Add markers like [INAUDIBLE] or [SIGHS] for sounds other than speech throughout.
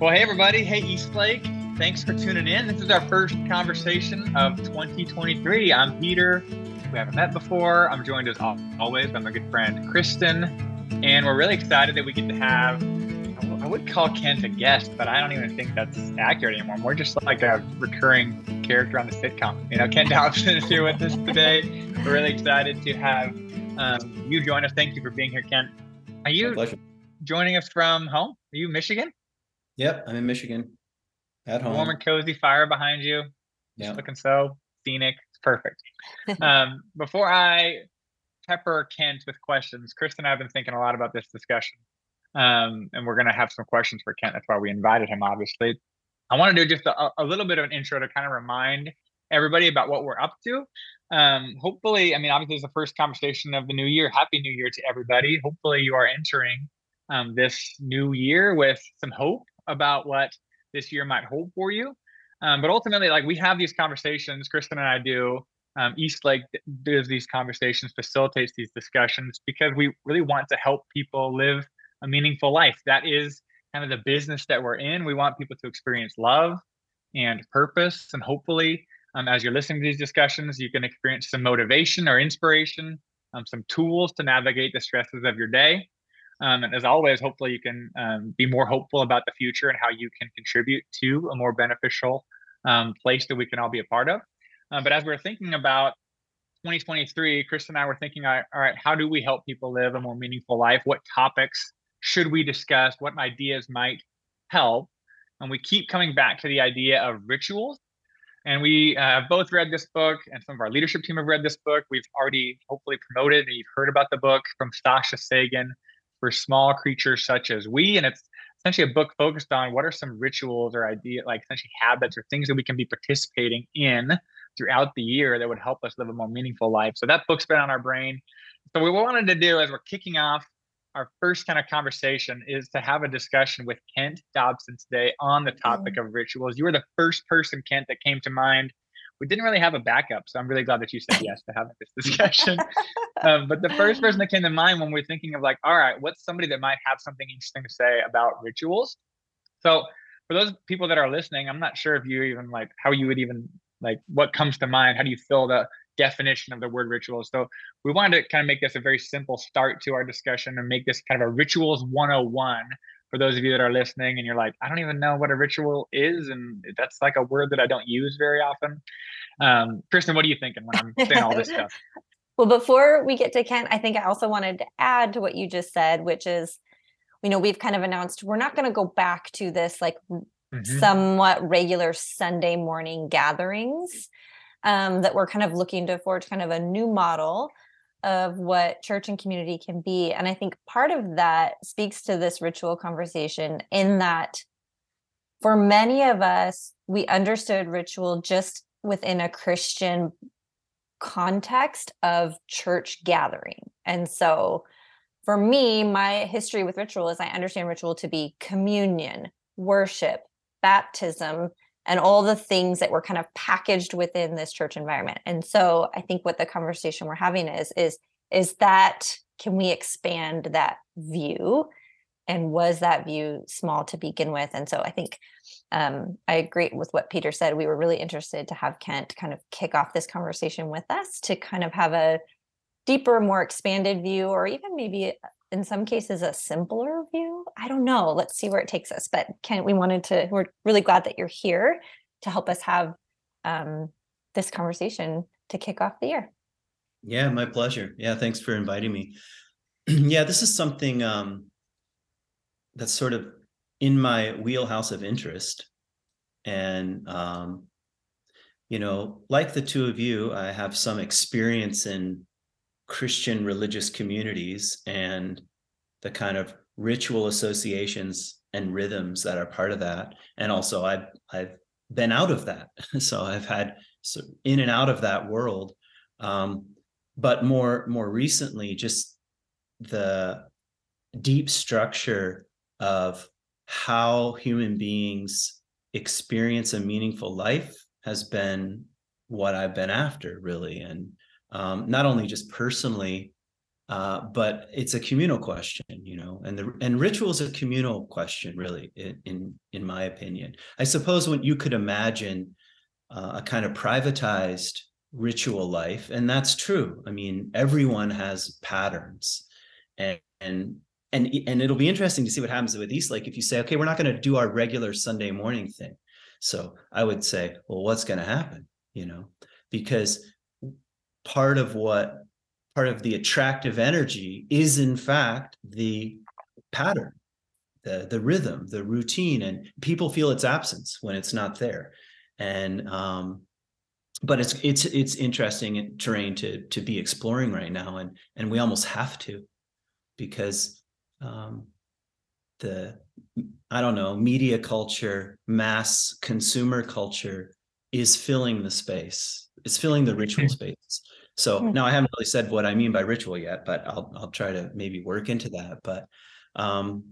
Well, hey, everybody. Hey, Eastlake. Thanks for tuning in. This is our first conversation of 2023. I'm Peter. We haven't met before. I'm joined as always by my good friend Kristen. And we're really excited that we get to have, I would call Kent a guest, but I don't even think that's accurate anymore. We're just like a recurring character on the sitcom. You know, Kent Dobson is here with us today. We're really excited to have um, you join us. Thank you for being here, Kent. Are you joining us from home? Are you Michigan? Yep, I'm in Michigan at home. Warm and cozy, fire behind you. Yeah. Looking so scenic. It's perfect. [LAUGHS] um, before I pepper Kent with questions, Chris and I have been thinking a lot about this discussion. Um, and we're going to have some questions for Kent. That's why we invited him, obviously. I want to do just a, a little bit of an intro to kind of remind everybody about what we're up to. Um, hopefully, I mean, obviously, it's the first conversation of the new year. Happy New Year to everybody. Hopefully, you are entering um, this new year with some hope about what this year might hold for you. Um, but ultimately, like we have these conversations, Kristen and I do. Um, Eastlake does these conversations, facilitates these discussions because we really want to help people live a meaningful life. That is kind of the business that we're in. We want people to experience love and purpose. And hopefully, um, as you're listening to these discussions, you can experience some motivation or inspiration, um, some tools to navigate the stresses of your day. Um, and as always, hopefully you can um, be more hopeful about the future and how you can contribute to a more beneficial um, place that we can all be a part of. Uh, but as we're thinking about 2023, Chris and I were thinking, all right, how do we help people live a more meaningful life? What topics should we discuss? What ideas might help? And we keep coming back to the idea of rituals. And we uh, both read this book, and some of our leadership team have read this book. We've already hopefully promoted, and you've heard about the book from Sasha Sagan for small creatures such as we. And it's essentially a book focused on what are some rituals or idea, like essentially habits or things that we can be participating in throughout the year that would help us live a more meaningful life. So that book's been on our brain. So what we wanted to do as we're kicking off our first kind of conversation is to have a discussion with Kent Dobson today on the topic mm. of rituals. You were the first person, Kent, that came to mind we didn't really have a backup. So I'm really glad that you said [LAUGHS] yes to having this discussion. um, but the first person that came to mind when we're thinking of like, all right, what's somebody that might have something interesting to say about rituals? So for those people that are listening, I'm not sure if you even like how you would even like what comes to mind. How do you fill the definition of the word rituals? So we wanted to kind of make this a very simple start to our discussion and make this kind of a rituals 101 for those of you that are listening and you're like, I don't even know what a ritual is. And that's like a word that I don't use very often. Um, Kristen, what are you thinking when I'm saying all this [LAUGHS] stuff? well, before we get to Kent, I think I also wanted to add to what you just said, which is, you know, we've kind of announced we're not going to go back to this like mm-hmm. somewhat regular Sunday morning gatherings. Um, that we're kind of looking to forge kind of a new model of what church and community can be. And I think part of that speaks to this ritual conversation in that for many of us, we understood ritual just within a Christian context of church gathering. And so for me, my history with ritual is I understand ritual to be communion, worship, baptism, and all the things that were kind of packaged within this church environment. And so I think what the conversation we're having is is is that can we expand that view? And was that view small to begin with? And so i think um, i agree with what peter said. We were really interested to have kent kind of kick off this conversation with us to kind of have a deeper more expanded view or even maybe in some cases a simpler view? I don't know. Let's see where it takes us but kent we wanted to we're really glad that you're here to help us have um, this conversation to kick off the year. Yeah my pleasure. Yeah thanks for inviting me. [CLEARS THROAT] Yeah this is something um, that's sort of in my wheelhouse of interest. And um, you know like the two of you i have some experience in Christian religious communities and the kind of ritual associations and rhythms that are part of that. And also I've I've been out of that. [LAUGHS] So I've had so in and out of that world. Um, but more more recently, just the deep structure of how human beings experience a meaningful life has been what I've been after, really. And um, not only just personally uh, but it's a communal question, you know, and the and ritual is a communal question, really, in in, in my opinion. I suppose when you could imagine uh, a kind of privatized ritual life, and that's true. I mean, everyone has patterns, and and and and it'll be interesting to see what happens with East Lake if you say, okay, we're not going to do our regular Sunday morning thing. So I would say, well, what's going to happen? You know, because part of what part of the attractive energy is in fact the pattern the the rhythm the routine and people feel its absence when it's not there. And um but it's it's it's interesting terrain to to be exploring right now and and we almost have to because um the i don't know media culture mass consumer culture is filling the space it's filling the ritual [LAUGHS] space so hmm. now I haven't really said what I mean by ritual yet, but I'll I'll try to maybe work into that. But um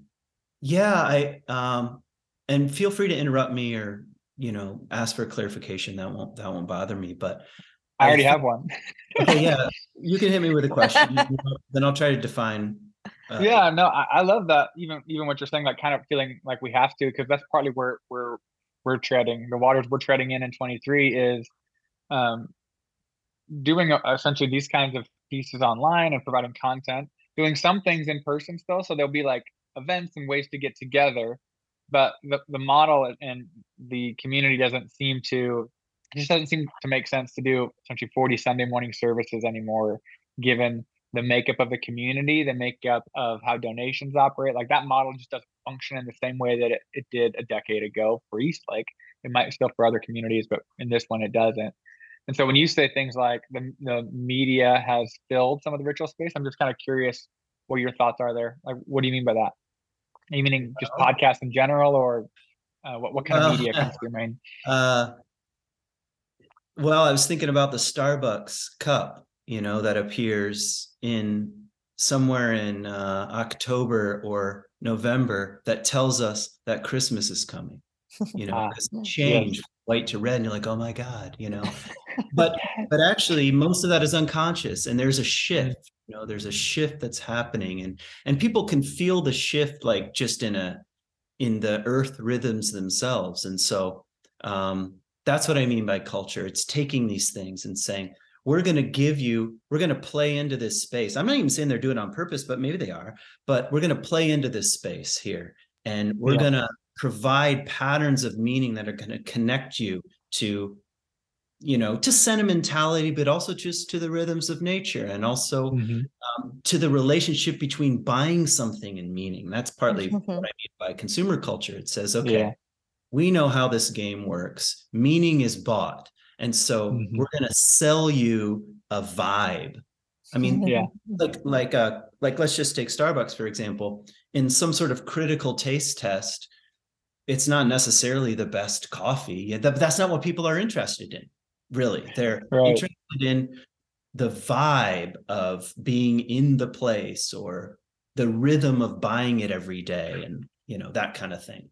yeah, I um and feel free to interrupt me or you know ask for clarification. That won't that won't bother me. But I already I have one. okay, yeah, you can hit me with a [LAUGHS] question. then I'll try to define. Uh, yeah, no, I, I love that. Even even what you're saying, like kind of feeling like we have to, because that's partly where we're we're treading. The waters we're treading in in 23 is um, doing uh, essentially these kinds of pieces online and providing content, doing some things in person still. So there'll be like events and ways to get together, but the, the model and the community doesn't seem to it just doesn't seem to make sense to do essentially 40 Sunday morning services anymore, given the makeup of the community, the makeup of how donations operate. Like that model just doesn't function in the same way that it, it did a decade ago for East Lake. It might still for other communities, but in this one it doesn't. And so when you say things like the, the media has filled some of the ritual space, I'm just kind of curious what your thoughts are there. Like, what do you mean by that? Are you meaning just uh, podcasts in general, or uh, what, what kind of media comes to your mind? [LAUGHS] Uh, well, I was thinking about the Starbucks cup, you know, that appears in somewhere in uh, October or November that tells us that Christmas is coming. You know, [LAUGHS] ah, change yes. White to red, and you're like, oh my God, you know. [LAUGHS] but but actually most of that is unconscious and there's a shift you know there's a shift that's happening and and people can feel the shift like just in a in the earth rhythms themselves and so um that's what i mean by culture it's taking these things and saying we're going to give you we're going to play into this space i'm not even saying they're doing it on purpose but maybe they are but we're going to play into this space here and we're yeah. going to provide patterns of meaning that are going to connect you to you know to sentimentality but also just to the rhythms of nature and also mm-hmm. um, to the relationship between buying something and meaning that's partly mm-hmm. [LAUGHS] what i mean by consumer culture it says okay yeah. we know how this game works meaning is bought and so mm-hmm. we're going to sell you a vibe i mean [LAUGHS] yeah like like uh like let's just take starbucks for example in some sort of critical taste test it's not necessarily the best coffee that's not what people are interested in really they're right. interested in the vibe of being in the place or the rhythm of buying it every day and you know that kind of thing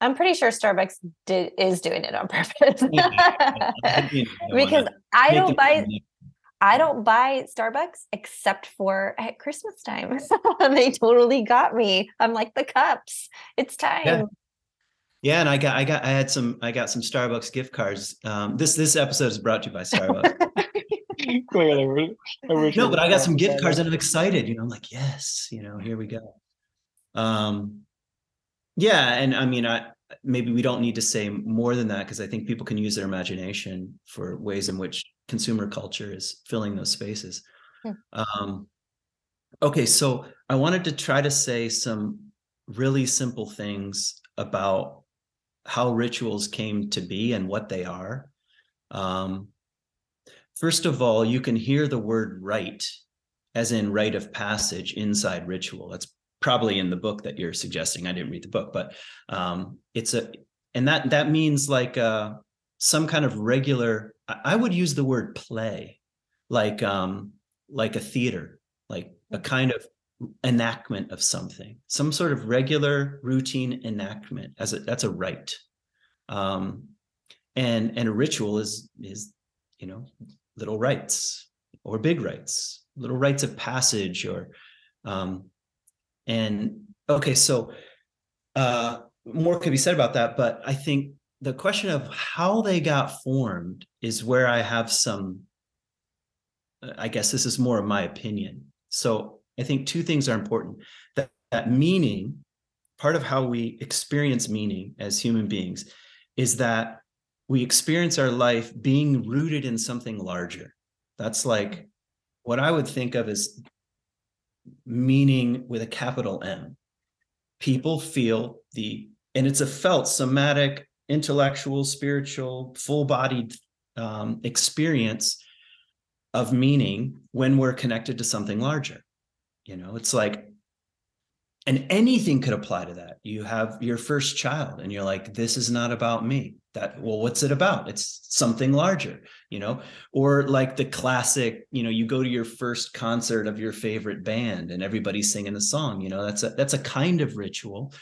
i'm pretty sure starbucks did, is doing it on purpose [LAUGHS] because i don't buy I don't buy Starbucks except for at Christmas time. [LAUGHS] they totally got me. I'm like the cups. It's time. Yeah. Yeah, and I got I got I had some I got some Starbucks gift cards. Um, this this episode is brought to you by Starbucks. [LAUGHS] Clearly, no, but I got some gift cards and I'm excited. You know, I'm like, yes, you know, here we go. Um, yeah, and I mean, I maybe we don't need to say more than that because I think people can use their imagination for ways in which consumer culture is filling those spaces. Um, okay, so I wanted to try to say some really simple things about how rituals came to be and what they are. Um, first of all, you can hear the word rite, as in rite of passage inside ritual. That's probably in the book that you're suggesting. I didn't read the book, but um, it's a, and that that means like uh, some kind of regular. I would use the word play, like um, like a theater, like a kind of enactment of something, some sort of regular routine enactment as a that's a rite. Um, and and a ritual is is you know little rites or big rites little rites of passage or um and okay so uh more could be said about that but i think the question of how they got formed is where i have some i guess this is more of my opinion so i think two things are important that that meaning part of how we experience meaning as human beings is that we experience our life being rooted in something larger that's like what I would think of as meaning with a capital M. People feel the, and it's a felt somatic, intellectual, spiritual, full bodied um, experience of meaning when we're connected to something larger. You know, it's like and anything could apply to that. You have your first child and you're like this is not about me. That well what's it about? It's something larger you know? Or like the classic you know you go to your first concert of your favorite band and everybody's singing the song you know? That's a that's a kind of ritual.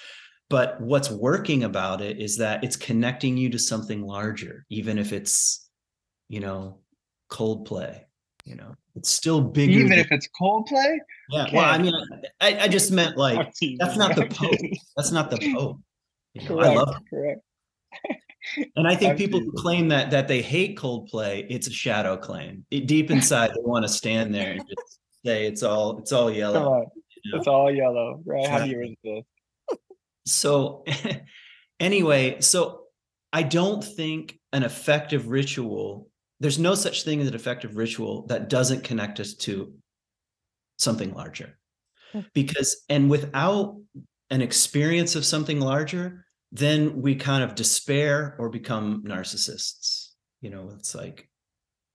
But what's working about it is that it's connecting you to something larger even if it's you know coldplay you know it's still bigger even if it's coldplay? Yeah okay. well i mean I, I just meant like that's not the pope. That's not the pope. You know, correct, i love correct. And i think people who claim that that they hate coldplay it's a shadow claim. It, deep inside they want to stand there and just say it's all it's all yellow you know? it's all yellow right? How do you resist? So [LAUGHS] anyway so i don't think an effective ritual there's no such thing as an effective ritual that doesn't connect us to something larger. Hmm. because and without an experience of something larger then we kind of despair or become narcissists. You know it's like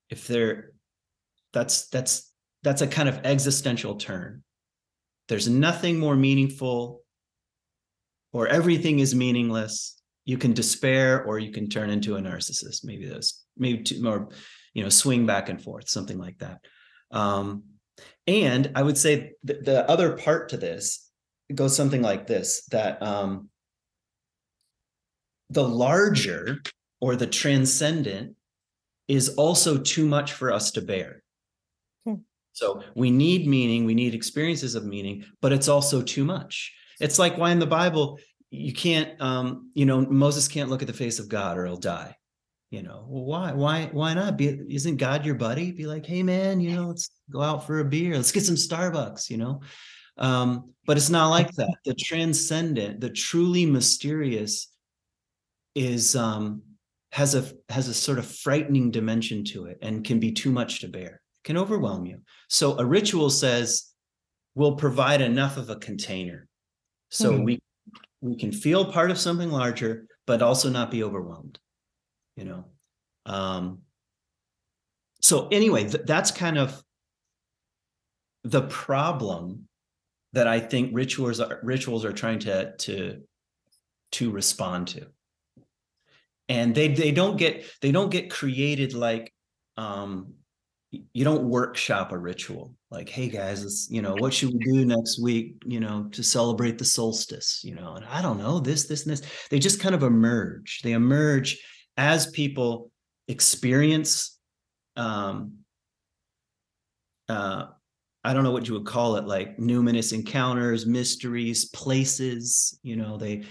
if they're that's that's that's a kind of existential turn. There's nothing more meaningful or everything is meaningless. You can despair or you can turn into a narcissist. Maybe those maybe two more you know swing back and forth something like that. Um and i would say th- the other part to this goes something like this that um the larger or the transcendent is also too much for us to bear. Hmm. so we need meaning we need experiences of meaning but it's also too much. It's like why in the bible you can't um you know moses can't look at the face of god or he'll die you know well, why why why not? Be isn't god your buddy? Be like hey man you know let's go out for a beer. Let's get some starbucks you know? Um but it's not like that. The transcendent the truly mysterious is um has a has a sort of frightening dimension to it and can be too much to bear. It can overwhelm you. So a ritual says we'll provide enough of a container. So mm-hmm. we we can feel part of something larger but also not be overwhelmed you know? Um so anyway th- that's kind of the problem that i think rituals are rituals are trying to to to respond to. And they they don't get they don't get created like um you don't workshop a ritual. Like hey guys you know what should we do next week you know to celebrate the solstice? You know and i don't know this this and this. They just kind of emerge. They emerge as people experience um uh i don't know what you would call it like numinous encounters mysteries places you know they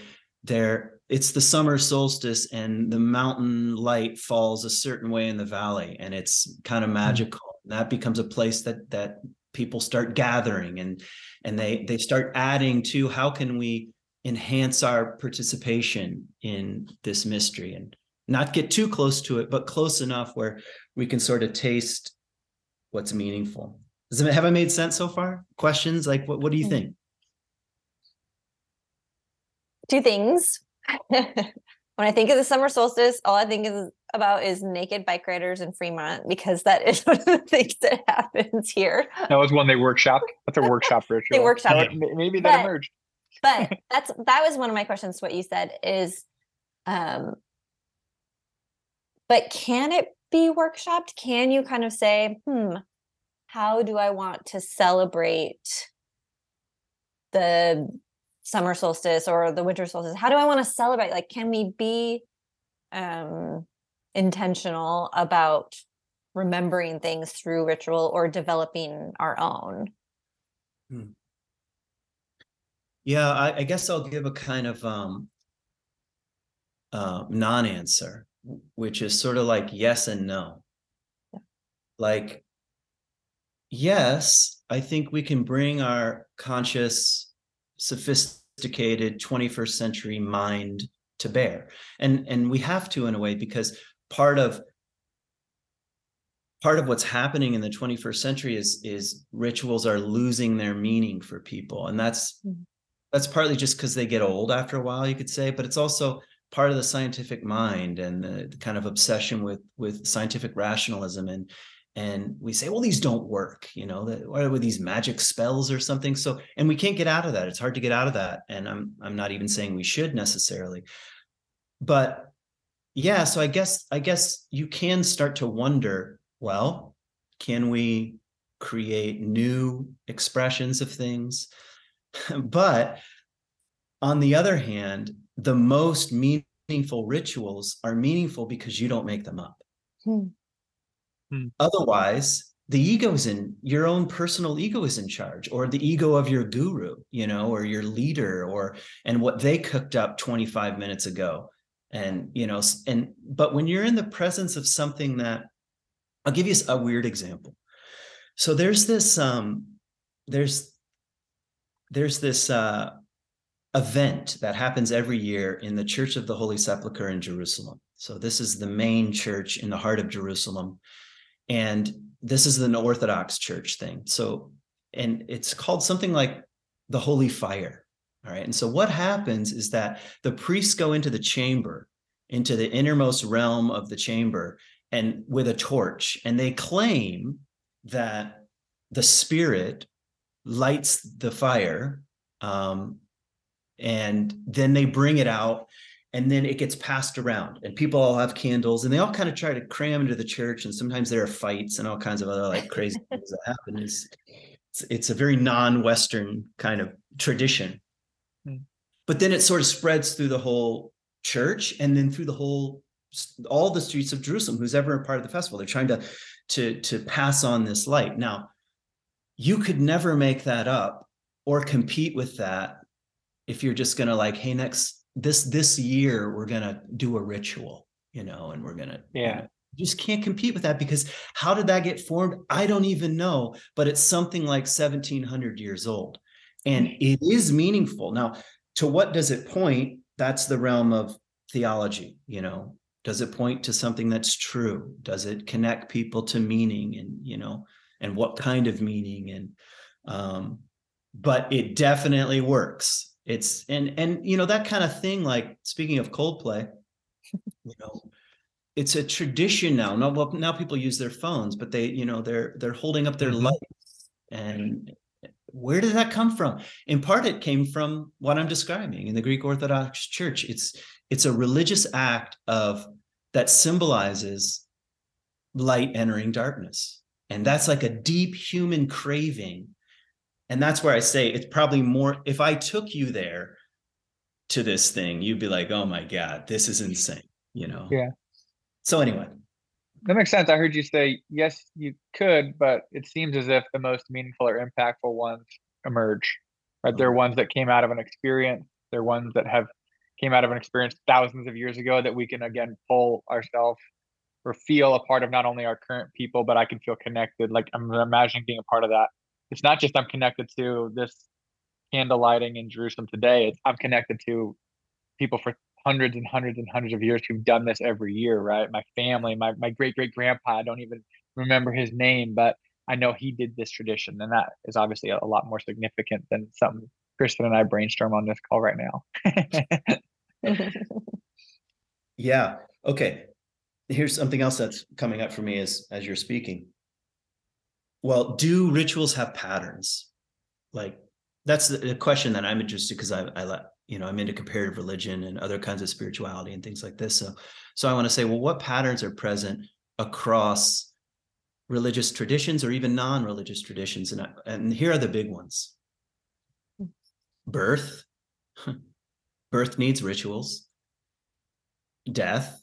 they're it's the summer solstice and the mountain light falls a certain way in the valley and it's kind of hmm. magical mm-hmm. that becomes a place that that people start gathering and and they they start adding to how can we enhance our participation in this mystery and not get too close to it but close enough where we can sort of taste what's meaningful Does it, have i made sense so far questions like what, what do you hmm. think two things [LAUGHS] when I think of the summer solstice, all I think is about is naked bike riders in Fremont because that is [LAUGHS] one of the things that happens here. That was one they workshopped. That's a workshop [LAUGHS] ritual. they workshopped. maybe that but, emerged. but that's that was one of my questions. What you said is, um, but can it be workshopped? Can you kind of say, hmm, how do I want to celebrate the summer solstice or the winter solstice how do i want to celebrate like can we be um intentional about remembering things through ritual or developing our own. Hmm. Yeah, I, I, guess I'll give a kind of um, uh, non-answer, which is sort of like yes and no. Yeah. Like, yes, I think we can bring our conscious, sophisticated 21st century mind to bear, and and we have to in a way because part of part of what's happening in the 21st century is is rituals are losing their meaning for people and that's mm-hmm. that's partly just because they get old after a while you could say but it's also part of the scientific mind and the, the kind of obsession with with scientific rationalism. And and we say well these don't work you know that what are these magic spells or something? So and we can't get out of that. It's hard to get out of that. And i'm i'm not even saying we should necessarily. But yeah so i guess i guess you can start to wonder well, can we create new expressions of things? [LAUGHS] but on the other hand, the most meaningful rituals are meaningful because you don't make them up. Hmm. Hmm. Otherwise, the ego is in your own personal ego is in charge, or the ego of your guru, you know, or your leader, or and what they cooked up 25 minutes ago. And you know, and but when you're in the presence of something that I'll give you a weird example. So there's this um, there's there's this uh, event that happens every year in the Church of the Holy Sepulchre in Jerusalem. So this is the main church in the heart of Jerusalem, and this is an Orthodox church thing. So and it's called something like the Holy Fire. All right. And so what happens is that the priests go into the chamber, into the innermost realm of the chamber, and with a torch and they claim that the spirit lights the fire um, and then they bring it out and then it gets passed around and people all have candles and they all kind of try to cram into the church and sometimes there are fights and all kinds of other like crazy [LAUGHS] things that happen it's, it's, it's a very non-western kind of tradition mm. but then it sort of spreads through the whole church and then through the whole all the streets of Jerusalem, who's ever a part of the festival. They're trying to to to pass on this light. Now, you could never make that up or compete with that if you're just gonna like, hey, next this this year we're gonna do a ritual, you know, and we're gonna yeah. You just can't compete with that because how did that get formed? I don't even know, but it's something like 1700 years old and it is meaningful. Now, to what does it point? That's the realm of theology, you know, does it point to something that's true does it connect people to meaning and you know and what kind of meaning and um but it definitely works it's and and you know that kind of thing like speaking of coldplay [LAUGHS] you know it's a tradition now now well, now people use their phones but they you know they're they're holding up their mm-hmm. lights and where did that come from in part it came from what i'm describing in the greek orthodox church it's it's a religious act of that symbolizes light entering darkness. And that's like a deep human craving. And that's where I say it's probably more, if I took you there to this thing, you'd be like, oh my God, this is insane, you know? Yeah. So, anyway. That makes sense. I heard you say, yes, you could, but it seems as if the most meaningful or impactful ones emerge, right? They're mm-hmm. ones that came out of an experience, they're ones that have came out of an experience thousands of years ago that we can again pull ourselves or feel a part of not only our current people, but I can feel connected. Like I'm imagining being a part of that. It's not just I'm connected to this candle lighting in Jerusalem today. It's I'm connected to people for hundreds and hundreds and hundreds of years who've done this every year, right? My family, my my great great grandpa, I don't even remember his name, but I know he did this tradition, and that is obviously a, a lot more significant than something Kristen and I brainstorm on this call right now. [LAUGHS] yeah. Okay. Here's something else that's coming up for me as as you're speaking. Well, do rituals have patterns? Like that's the, the question that I'm interested because I I you know I'm into comparative religion and other kinds of spirituality and things like this. So so I want to say, well, what patterns are present across religious traditions or even non-religious traditions? And I, and here are the big ones birth [LAUGHS] birth needs rituals death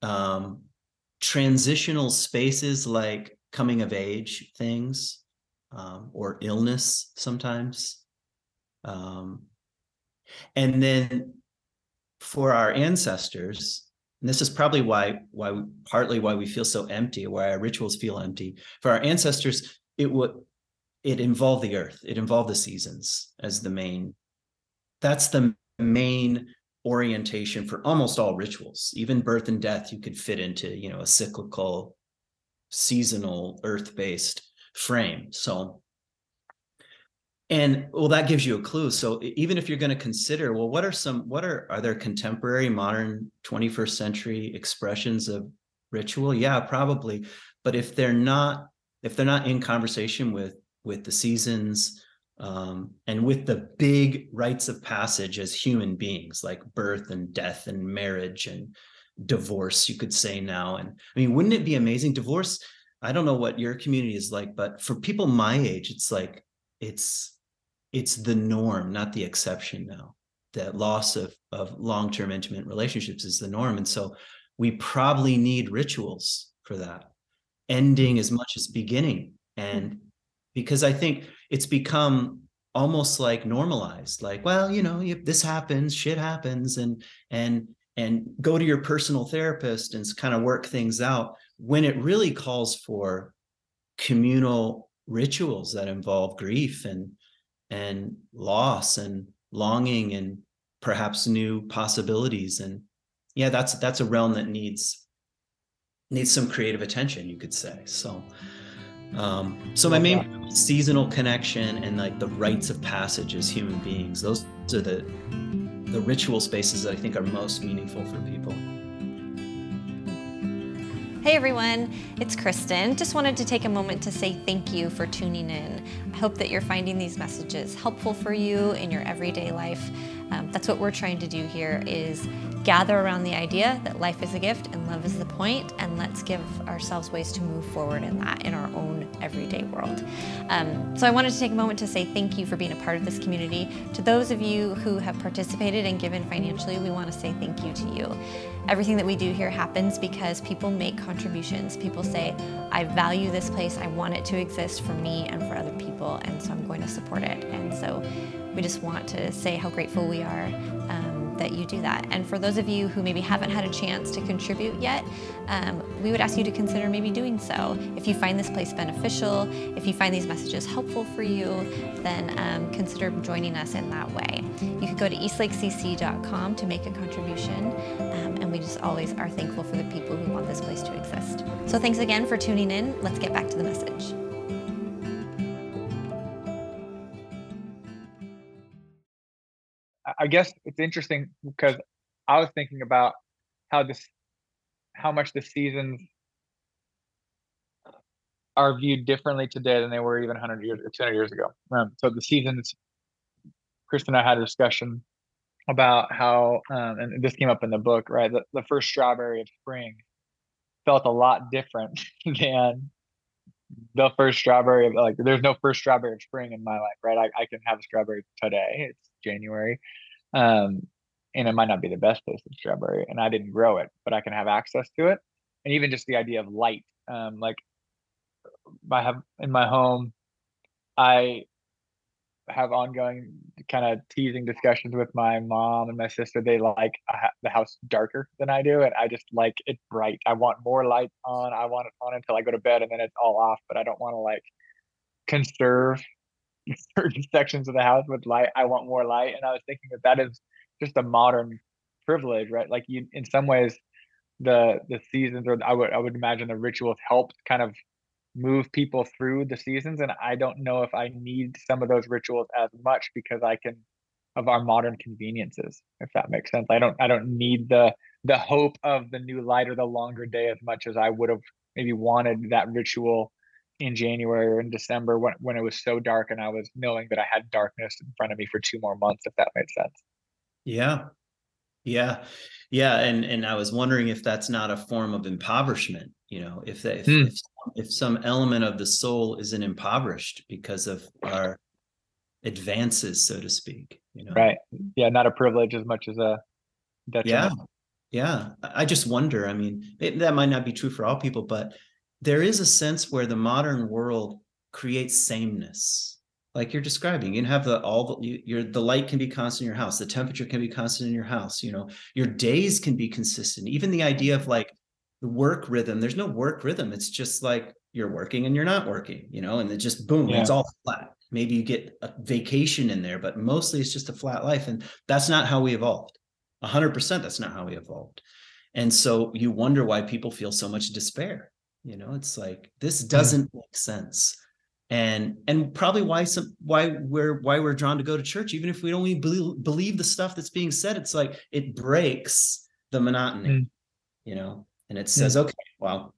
um transitional spaces like coming of age things um, or illness sometimes. Um, and then for our ancestors, and this is probably why why partly why we feel so empty, why our rituals feel empty. For our ancestors, it would it involved the earth, it involved the seasons as the main. That's the main orientation for almost all rituals. Even birth and death, you could fit into you know a cyclical, seasonal, earth-based frame. So and well that gives you a clue so even if you're going to consider well what are some what are are there contemporary modern 21st century expressions of ritual yeah probably but if they're not if they're not in conversation with with the seasons um, and with the big rites of passage as human beings like birth and death and marriage and divorce you could say now and i mean wouldn't it be amazing divorce i don't know what your community is like but for people my age it's like it's it's the norm, not the exception now. That loss of, of long-term intimate relationships is the norm. And so we probably need rituals for that, ending as much as beginning. Hmm. And because I think it's become almost like normalized, like, well, you know, if this happens, shit happens, and and and go to your personal therapist and kind of work things out when it really calls for communal rituals that involve grief and and loss and longing and perhaps new possibilities and yeah that's that's a realm that needs needs some creative attention you could say so um so my main seasonal connection and like the rites of passage as human beings. Those are the the ritual spaces that i think are most meaningful for people Hey everyone, it's Kristen. Just wanted to take a moment to say thank you for tuning in. I hope that you're finding these messages helpful for you in your everyday life. Um, that's what we're trying to do here is gather around the idea that life is a gift and love is the point, and let's give ourselves ways to move forward in that in our own everyday world. Um, so I wanted to take a moment to say thank you for being a part of this community. To those of you who have participated and given financially, we want to say thank you to you. Everything that we do here happens because people make contributions. People say, I value this place, I want it to exist for me and for other people, and so I'm going to support it. And so we just want to say how grateful we are. Um, that you do that. And for those of you who maybe haven't had a chance to contribute yet, um, we would ask you to consider maybe doing so. If you find this place beneficial, if you find these messages helpful for you, then um, consider joining us in that way. You could go to eastlakecc.com to make a contribution, um, and we just always are thankful for the people who want this place to exist. So thanks again for tuning in. Let's get back to the message. I guess it's interesting because I was thinking about how this, how much the seasons are viewed differently today than they were even 100 years or 200 years ago. Um, so the seasons, Chris and I had a discussion about how, um, and this came up in the book, right? The, the first strawberry of spring felt a lot different [LAUGHS] than the first strawberry of like there's no first strawberry of spring in my life right I, I can have a strawberry today it's january um, and it might not be the best tasting strawberry, and I didn't grow it, but I can have access to it. And even just the idea of light, um, like I have in my home, I have ongoing kind of teasing discussions with my mom and my sister. They like the house darker than I do, and I just like it bright. I want more light on. I want it on until I go to bed, and then it's all off. But I don't want to like conserve [LAUGHS] certain sections of the house with light. I want more light. And I was thinking that that is just a modern privilege, right? Like you, in some ways, the the seasons, or I would I would imagine the rituals helped kind of move people through the seasons. And I don't know if I need some of those rituals as much because I can of our modern conveniences, if that makes sense. I don't I don't need the the hope of the new light or the longer day as much as I would have maybe wanted that ritual in January or in December when, when it was so dark and I was knowing that I had darkness in front of me for two more months, if that made sense. Yeah. Yeah. Yeah. And and I was wondering if that's not a form of impoverishment, you know, if that, if, hmm. if, if some element of the soul isn't impoverished because of our advances, so to speak, you know. Right. Yeah, not a privilege as much as a detriment. Yeah. Yeah, I just wonder. I mean, it, that might not be true for all people, but there is a sense where the modern world creates sameness, like you're describing. You have the all the you, your the light can be constant in your house, the temperature can be constant in your house. You know, your days can be consistent. Even the idea of like the work rhythm. There's no work rhythm. It's just like you're working and you're not working. You know, and it just boom, yeah. it's all flat. Maybe you get a vacation in there, but mostly it's just a flat life, and that's not how we evolved 100% that's not how we evolved and so you wonder why people feel so much despair you know it's like this doesn't yeah. make sense and and probably why some why we're why we're drawn to go to church even if we don't even believe, believe the stuff that's being said it's like it breaks the monotony mm. you know and it says okay well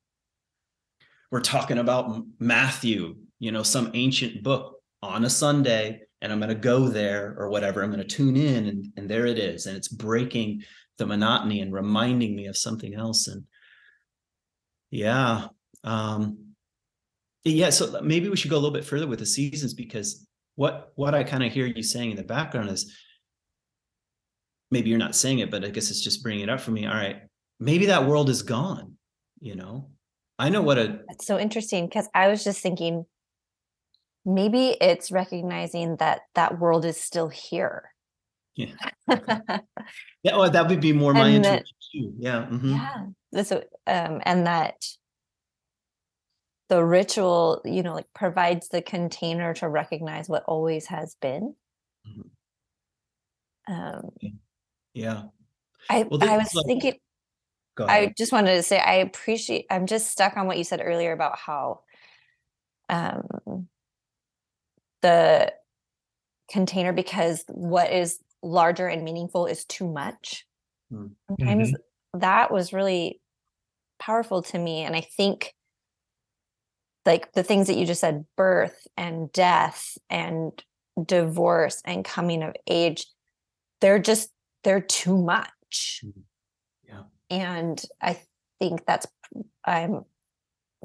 we're talking about matthew you know some ancient book on a sunday and I'm going to go there or whatever. I'm going to tune in and, and there it is. And it's breaking the monotony and reminding me of something else. And yeah. Um, yeah. So maybe we should go a little bit further with the seasons because what, what I kind of hear you saying in the background is maybe you're not saying it, but I guess it's just bringing it up for me. All right. Maybe that world is gone, you know, I know what a. That's so interesting because I was just thinking maybe it's recognizing that that world is still here yeah [LAUGHS] yeah well, that would be more my intuition too yeah mm-hmm. yeah that's um and that the ritual you know like provides the container to recognize what always has been mm-hmm. um yeah i well, i was like, thinking i just wanted to say i appreciate i'm just stuck on what you said earlier about how um the container because what is larger and meaningful is too much. Mm. Sometimes mm-hmm. that was really powerful to me. And I think like the things that you just said birth and death and divorce and coming of age they're just they're too much mm-hmm. yeah and i think that's i'm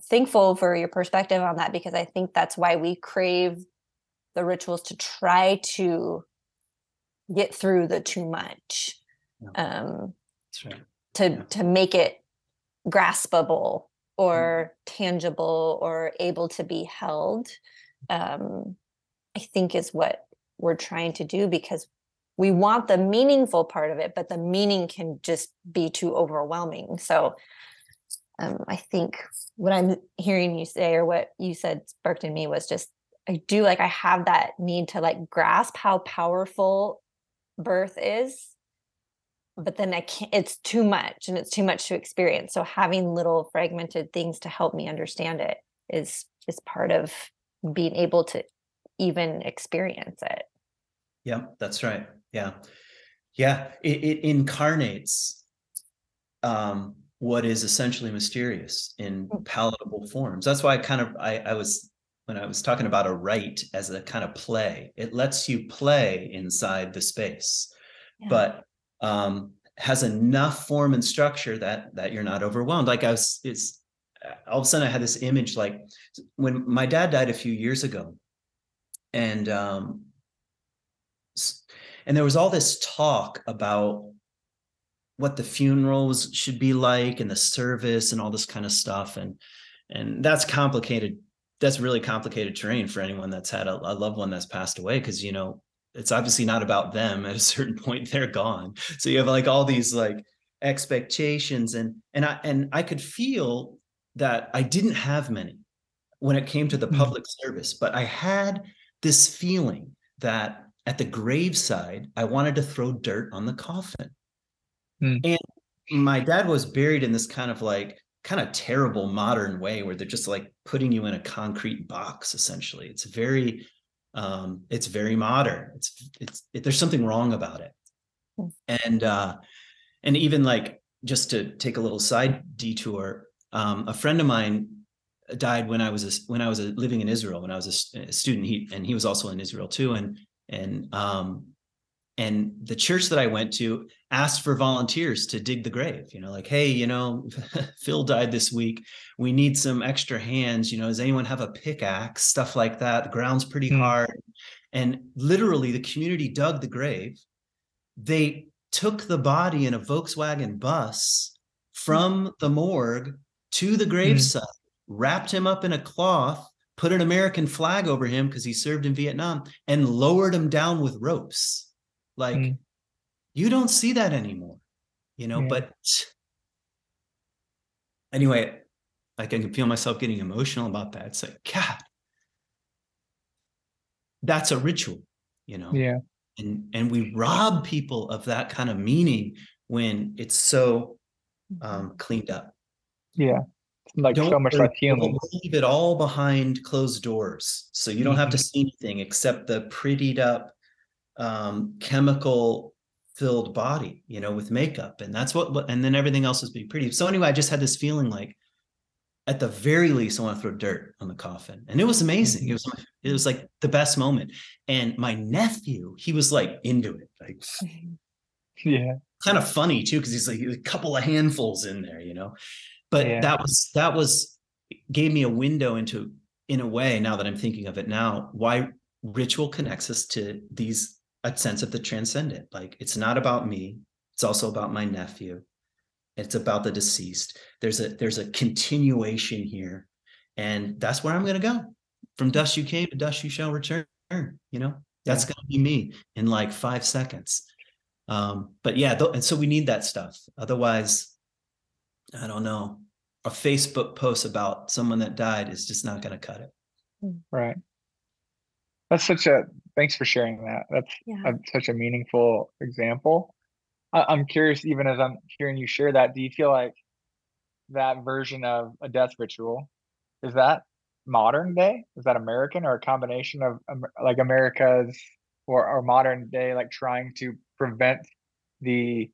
thankful for your perspective on that because i think that's why we crave the rituals to try to get through the too much yeah. um right. to yeah. to make it graspable or mm. tangible or able to be held um i think is what we're trying to do because we want the meaningful part of it but the meaning can just be too overwhelming so um, i think what i'm hearing you say or what you said sparked in me was just I do like I have that need to like grasp how powerful birth is but then I can't it's too much and it's too much to experience. So having little fragmented things to help me understand it is is part of being able to even experience it. Yeah that's right. Yeah. Yeah it, it incarnates um what is essentially mysterious in mm. palatable forms. That's why i kind of i i was when I was talking about a rite as a kind of play, it lets you play inside the space, yeah. but um, has enough form and structure that that you're not overwhelmed. Like I was, it's all of a sudden I had this image like when my dad died a few years ago, and um, and there was all this talk about what the funerals should be like and the service and all this kind of stuff and and that's complicated that's really complicated terrain for anyone that's had a, a loved one that's passed away because you know it's obviously not about them at a [LAUGHS] certain point they're gone so you have like all these like expectations and and i and i could feel that i didn't have many when it came to the mm. public mm-hmm. service but i had this feeling that at the graveside i wanted to throw dirt on the coffin mm. and my dad was buried in this kind of like kind of terrible modern way where they're just like putting you in a concrete box essentially it's very um it's very modern. It's it's it, there's something wrong about it. Hmm. and uh and even like just to take a little side detour um a friend of mine died when i was a, when i was a, living in israel when i was a, a student. He and he was also in israel too. And and um and the church that I went to asked for volunteers to dig the grave. You know, like, hey, you know, [LAUGHS] Phil died this week. We need some extra hands. You know, does anyone have a pickaxe? Stuff like that. The ground's pretty mm. hard. And literally, the community dug the grave. They took the body in a Volkswagen bus from the morgue to the gravesite, mm-hmm. wrapped him up in a cloth, put an American flag over him because he served in Vietnam, and lowered him down with ropes. Like, mm-hmm. you don't see that anymore, you know, yeah. but anyway, like I can feel myself getting emotional about that. It's like, God, that's a ritual, you know? Yeah. And and we rob people of that kind of meaning when it's so um, cleaned up. Yeah. Like don't so much like human. Leave it all behind closed doors. So you don't mm-hmm. have to mm-hmm. see anything except the prettied up um, chemical filled body, you know, with makeup. And that's what, and then everything else is being pretty. So anyway, I just had this feeling like at the very least, I want to throw dirt on the coffin. And it was amazing. It was it was like the best moment. And my nephew, he was like into it. Like [LAUGHS] yeah. Kind of funny too, because he's like a couple of handfuls in there, you know. But yeah. that was that was gave me a window into in a way, now that I'm thinking of it now, why ritual connects us to these a sense of the transcendent. Like it's not about me, it's also about my nephew. It's about the deceased. There's a there's a continuation here and that's where i'm going to go. From dust you came to dust you shall return you know? That's yeah. going to be me in like five seconds. Um but yeah th- and so we need that stuff. Otherwise i don't know. A facebook post about someone that died is just not going to cut it. Hmm. right that's such a thanks for sharing that that's yeah. a, such a meaningful example I, am curious, even as I'm hearing you share that, do you feel like that version of a death ritual is that modern day? Is that American or a combination of um, like America's or, or modern day, like trying to prevent the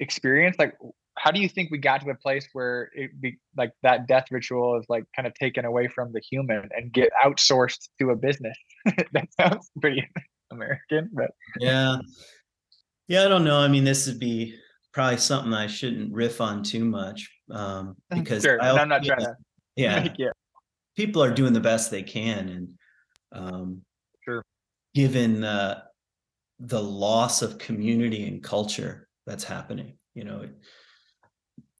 experience? Like, how do you think we got to the place where it be like that death ritual is like kind of taken away from the human and get outsourced to a business? [LAUGHS] that sounds pretty American, but yeah. Yeah, I don't know. I mean, this would be probably something I shouldn't riff on too much um, [LAUGHS] because sure. I, am not trying to. [LAUGHS] Yeah, yeah. People are doing the best they can, and um, sure. Given uh, the loss of community and culture that's happening, you know, it,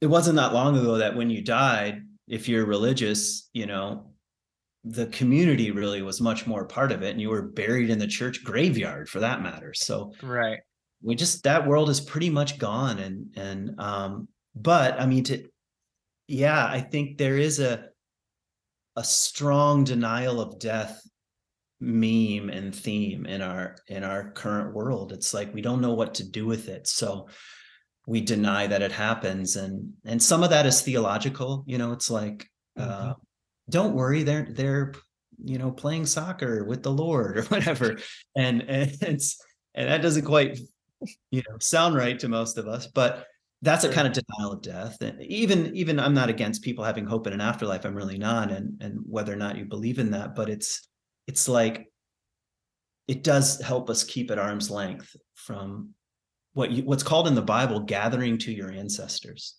it wasn't that long ago that when you died, if you're religious, you know, the community really was much more part of it and you were buried in the church graveyard for that matter. So right. we just that world is pretty much gone and and um but i mean to yeah i think there is a a strong denial of death meme and theme in our in our current world. It's like we don't know what to do with it. So we deny that it happens and and some of that is theological you know it's like uh, mm-hmm. uh don't worry they're they're you know playing soccer with the lord [LAUGHS] or whatever. And and it's and that doesn't quite you know sound right to most of us but that's a kind of denial of death. And even even i'm not against people having hope in an afterlife i'm really not and and whether or not you believe in that but it's it's like it does help us keep at arm's length from what you what's called in the bible gathering to your ancestors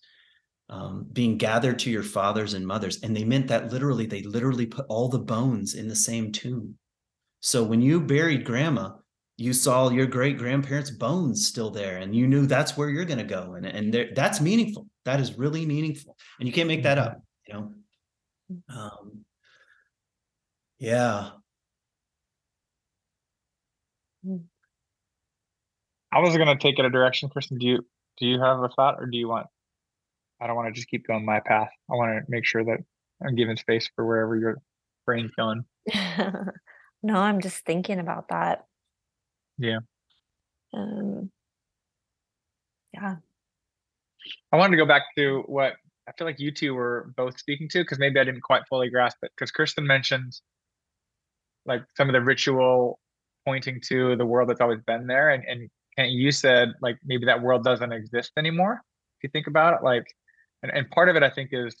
um, being gathered to your fathers and mothers and they meant that literally they literally put all the bones in the same tomb so when you buried grandma you saw your great grandparents' bones still there, and you knew that's where you're going to go, and and there, that's meaningful. That is really meaningful, and you can't make that up. You know, um, yeah. I was going to take it a direction, Kristen. Do you do you have a thought, or do you want? I don't want to just keep going my path. I want to make sure that I'm giving space for wherever your brain's going. [LAUGHS] no, I'm just thinking about that. Yeah. Um, yeah. I wanted to go back to what I feel like you two were both speaking to because maybe I didn't quite fully grasp it. Because Kristen mentioned like some of the ritual pointing to the world that's always been there, and and Kent, you said like maybe that world doesn't exist anymore. If you think about it, like, and and part of it I think is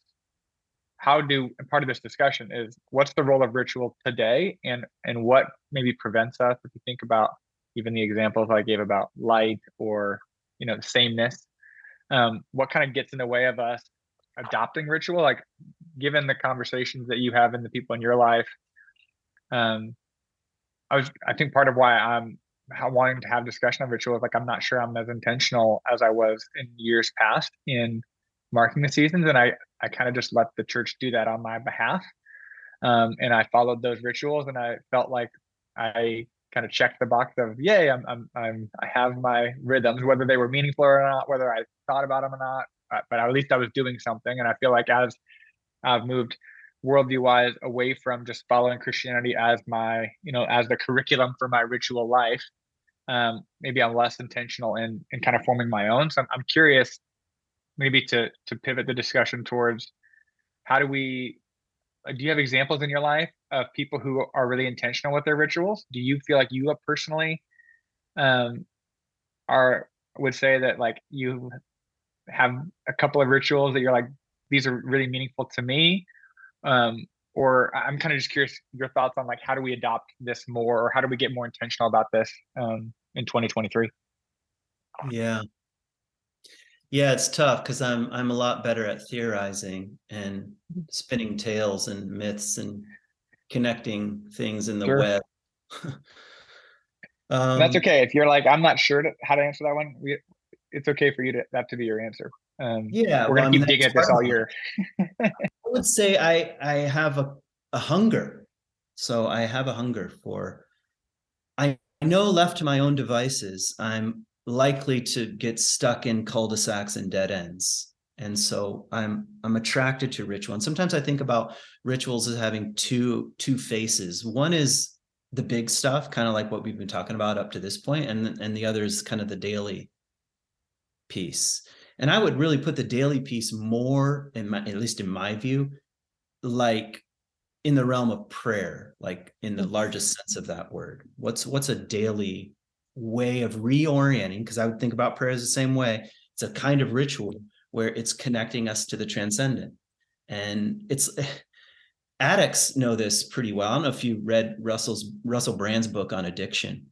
how do and part of this discussion is what's the role of ritual today, and and what maybe prevents us if you think about even the examples I gave about light or you know sameness. Um, what kind of gets in the way of us adopting ritual? Like, given the conversations that you have and the people in your life, um, I was I think part of why I'm wanting to have discussion of rituals. Like I'm not sure I'm as intentional as I was in years past in marking the seasons, and I I kind of just let the church do that on my behalf. Um, and I followed those rituals, and I felt like I kind of checked the box of yay, I'm I'm I'm I have my rhythms, whether they were meaningful or not, whether I thought about them or not. But at least I was doing something, and I feel like as I've moved worldview wise away from just following Christianity as my, you know, as the curriculum for my ritual life. Um, maybe I'm less intentional in in kind of forming my own. So I'm, I'm curious, maybe to to pivot the discussion towards how do we uh, do you have examples in your life of people who are really intentional with their rituals? Do you feel like you personally um, are would say that like you have a couple of rituals that you're like these are really meaningful to me um, or I'm kind of just curious your thoughts on like how do we adopt this more or how do we get more intentional about this um, in 2023? Yeah. Yeah, it's tough because I'm I'm a lot better at theorizing and spinning tales and myths and connecting things in the sure. web. [LAUGHS] um, That's okay. If you're like, I'm not sure to, how to answer that one, we, it's okay for you to that to be your answer. Um, yeah, we're gonna well, keep digging at this all year. [LAUGHS] Would say I I have a, a hunger. So I have a hunger for I know left to my own devices, I'm likely to get stuck in cul-de-sacs and dead ends. And so I'm I'm attracted to ritual. And sometimes I think about rituals as having two two faces. One is the big stuff, kind of like what we've been talking about up to this point, and and the other is kind of the daily piece. And I would really put the daily piece more in my, at least in my view, like in the realm of prayer, like in the mm. largest sense of that word. What's what's a daily way of reorienting? Because I would think about prayer as the same way. It's a kind of ritual where it's connecting us to the transcendent. And it's [SIGHS] addicts know this pretty well. I don't know if you read Russell's Russell Brand's book on addiction,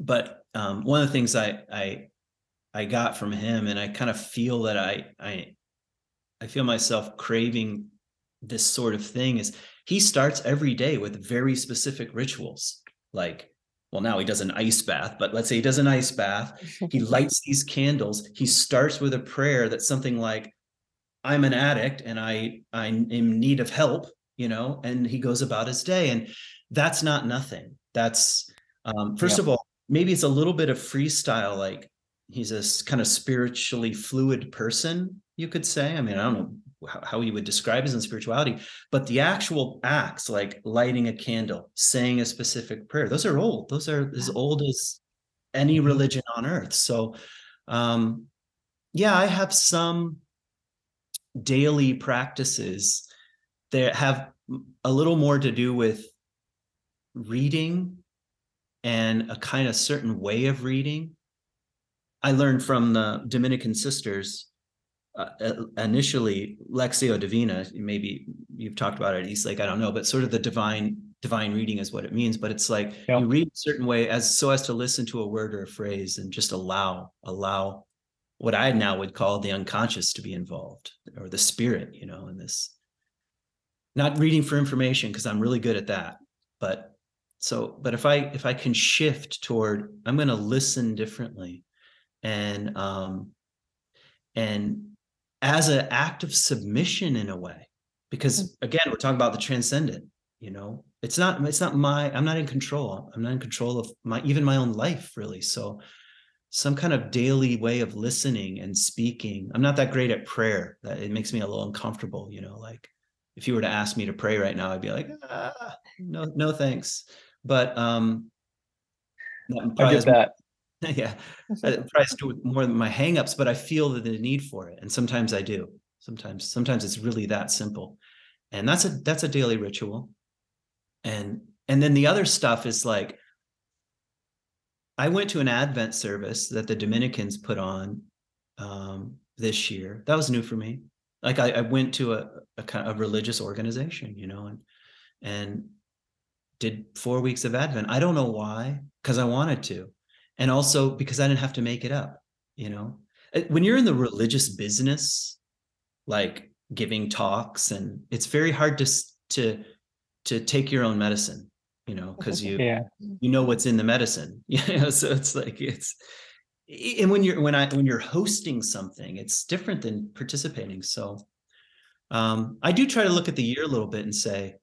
but um, one of the things I I I got from him, and I kind of feel that I I I feel myself craving this sort of thing. Is he starts every day with very specific rituals, like well now he does an ice bath but let's say he does an ice bath [LAUGHS] he lights these candles he starts with a prayer that's something like i'm an addict and i i'm in need of help you know and he goes about his day and that's not nothing that's um, first of all maybe it's a little bit of freestyle like he's a kind of spiritually fluid person you could say. I mean i don't know how, he would describe his own spirituality but the actual acts like lighting a candle saying a specific prayer those are old those are as old as any mm-hmm. religion on earth. So um yeah i have some daily practices that have a little more to do with reading and a kind of certain way of reading I learned from the Dominican sisters uh, initially Lectio Divina. Maybe you've talked about it at Eastlake. I don't know, but sort of the divine divine reading is what it means. But it's like yeah. you read a certain way as so as to listen to a word or a phrase and just allow allow what I now would call the unconscious to be involved or the spirit, you know, in this. Not reading for information because I'm really good at that, but so but if I if I can shift toward I'm going to listen differently and um and as an act of submission in a way because mm. again we're talking about the transcendent you know? It's not it's not my i'm not in control. I'm not in control of my even my own life really. So some kind of daily way of listening and speaking i'm not that great at prayer. That it makes me a little uncomfortable you know? Like if you were to ask me to pray right now i'd be like ah, no no thanks. But um I get that [LAUGHS] yeah, I probably still more than my hangups, but I feel the need for it, and sometimes I do. Sometimes, sometimes it's really that simple, and that's a that's a daily ritual. And and then the other stuff is like, I went to an Advent service that the Dominicans put on um, this year. That was new for me. Like I, I went to a, a kind of a religious organization, you know, and and did four weeks of Advent. I don't know why, because I wanted to and also because I didn't have to make it up. You know, uh, when you're in the religious business, like giving talks, and it's very hard to to to take your own medicine you know, because you Yeah. you know what's in the medicine. [LAUGHS] You know, so it's like it's and when you're when I when you're hosting something, it's different than participating. So um I do try to look at the year a little bit and say,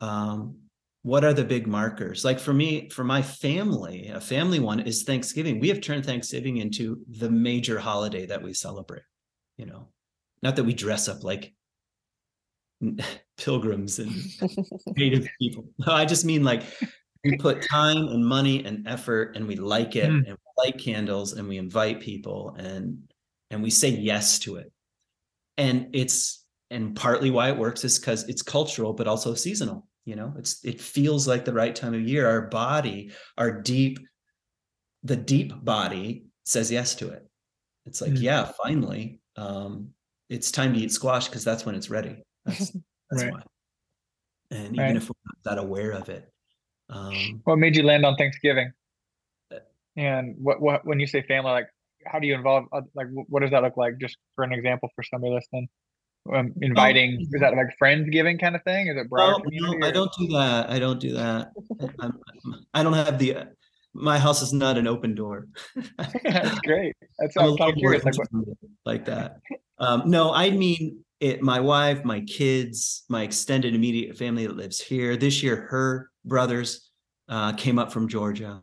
um, what are the big markers? Like for me, for my family, a family one is Thanksgiving. We have turned Thanksgiving into the major holiday that we celebrate, you know, not that we dress up like [LAUGHS] pilgrims and [LAUGHS] native people. No, I just mean like we put time and money and effort and we like it Mm. and we light candles and we invite people and and we say yes to it. And it's and partly why it works is because it's cultural but also seasonal. You know, it's it feels like the right time of year. Our body, our deep, the deep body says yes to it. It's like, Mm. yeah, finally, um, it's time to eat squash because that's when it's ready. [LAUGHS] That's that's Right. why. And Right. even if we're not that aware of it, um, What made you land on Thanksgiving? Uh, And what what when you say family, like how do you involve? Like what does that look like? Just for an example for somebody listening, um, inviting is that like friends giving kind of thing? Is it broader no, community? no, I don't do that. I don't do that. I'm, I don't have the. uh, My house is not an open door. [LAUGHS] That's great. That's I'm I'm curious. Like like that. Um, no, I mean it. My wife, my kids, my extended immediate family that lives here. This year, her brothers uh, came up from Georgia,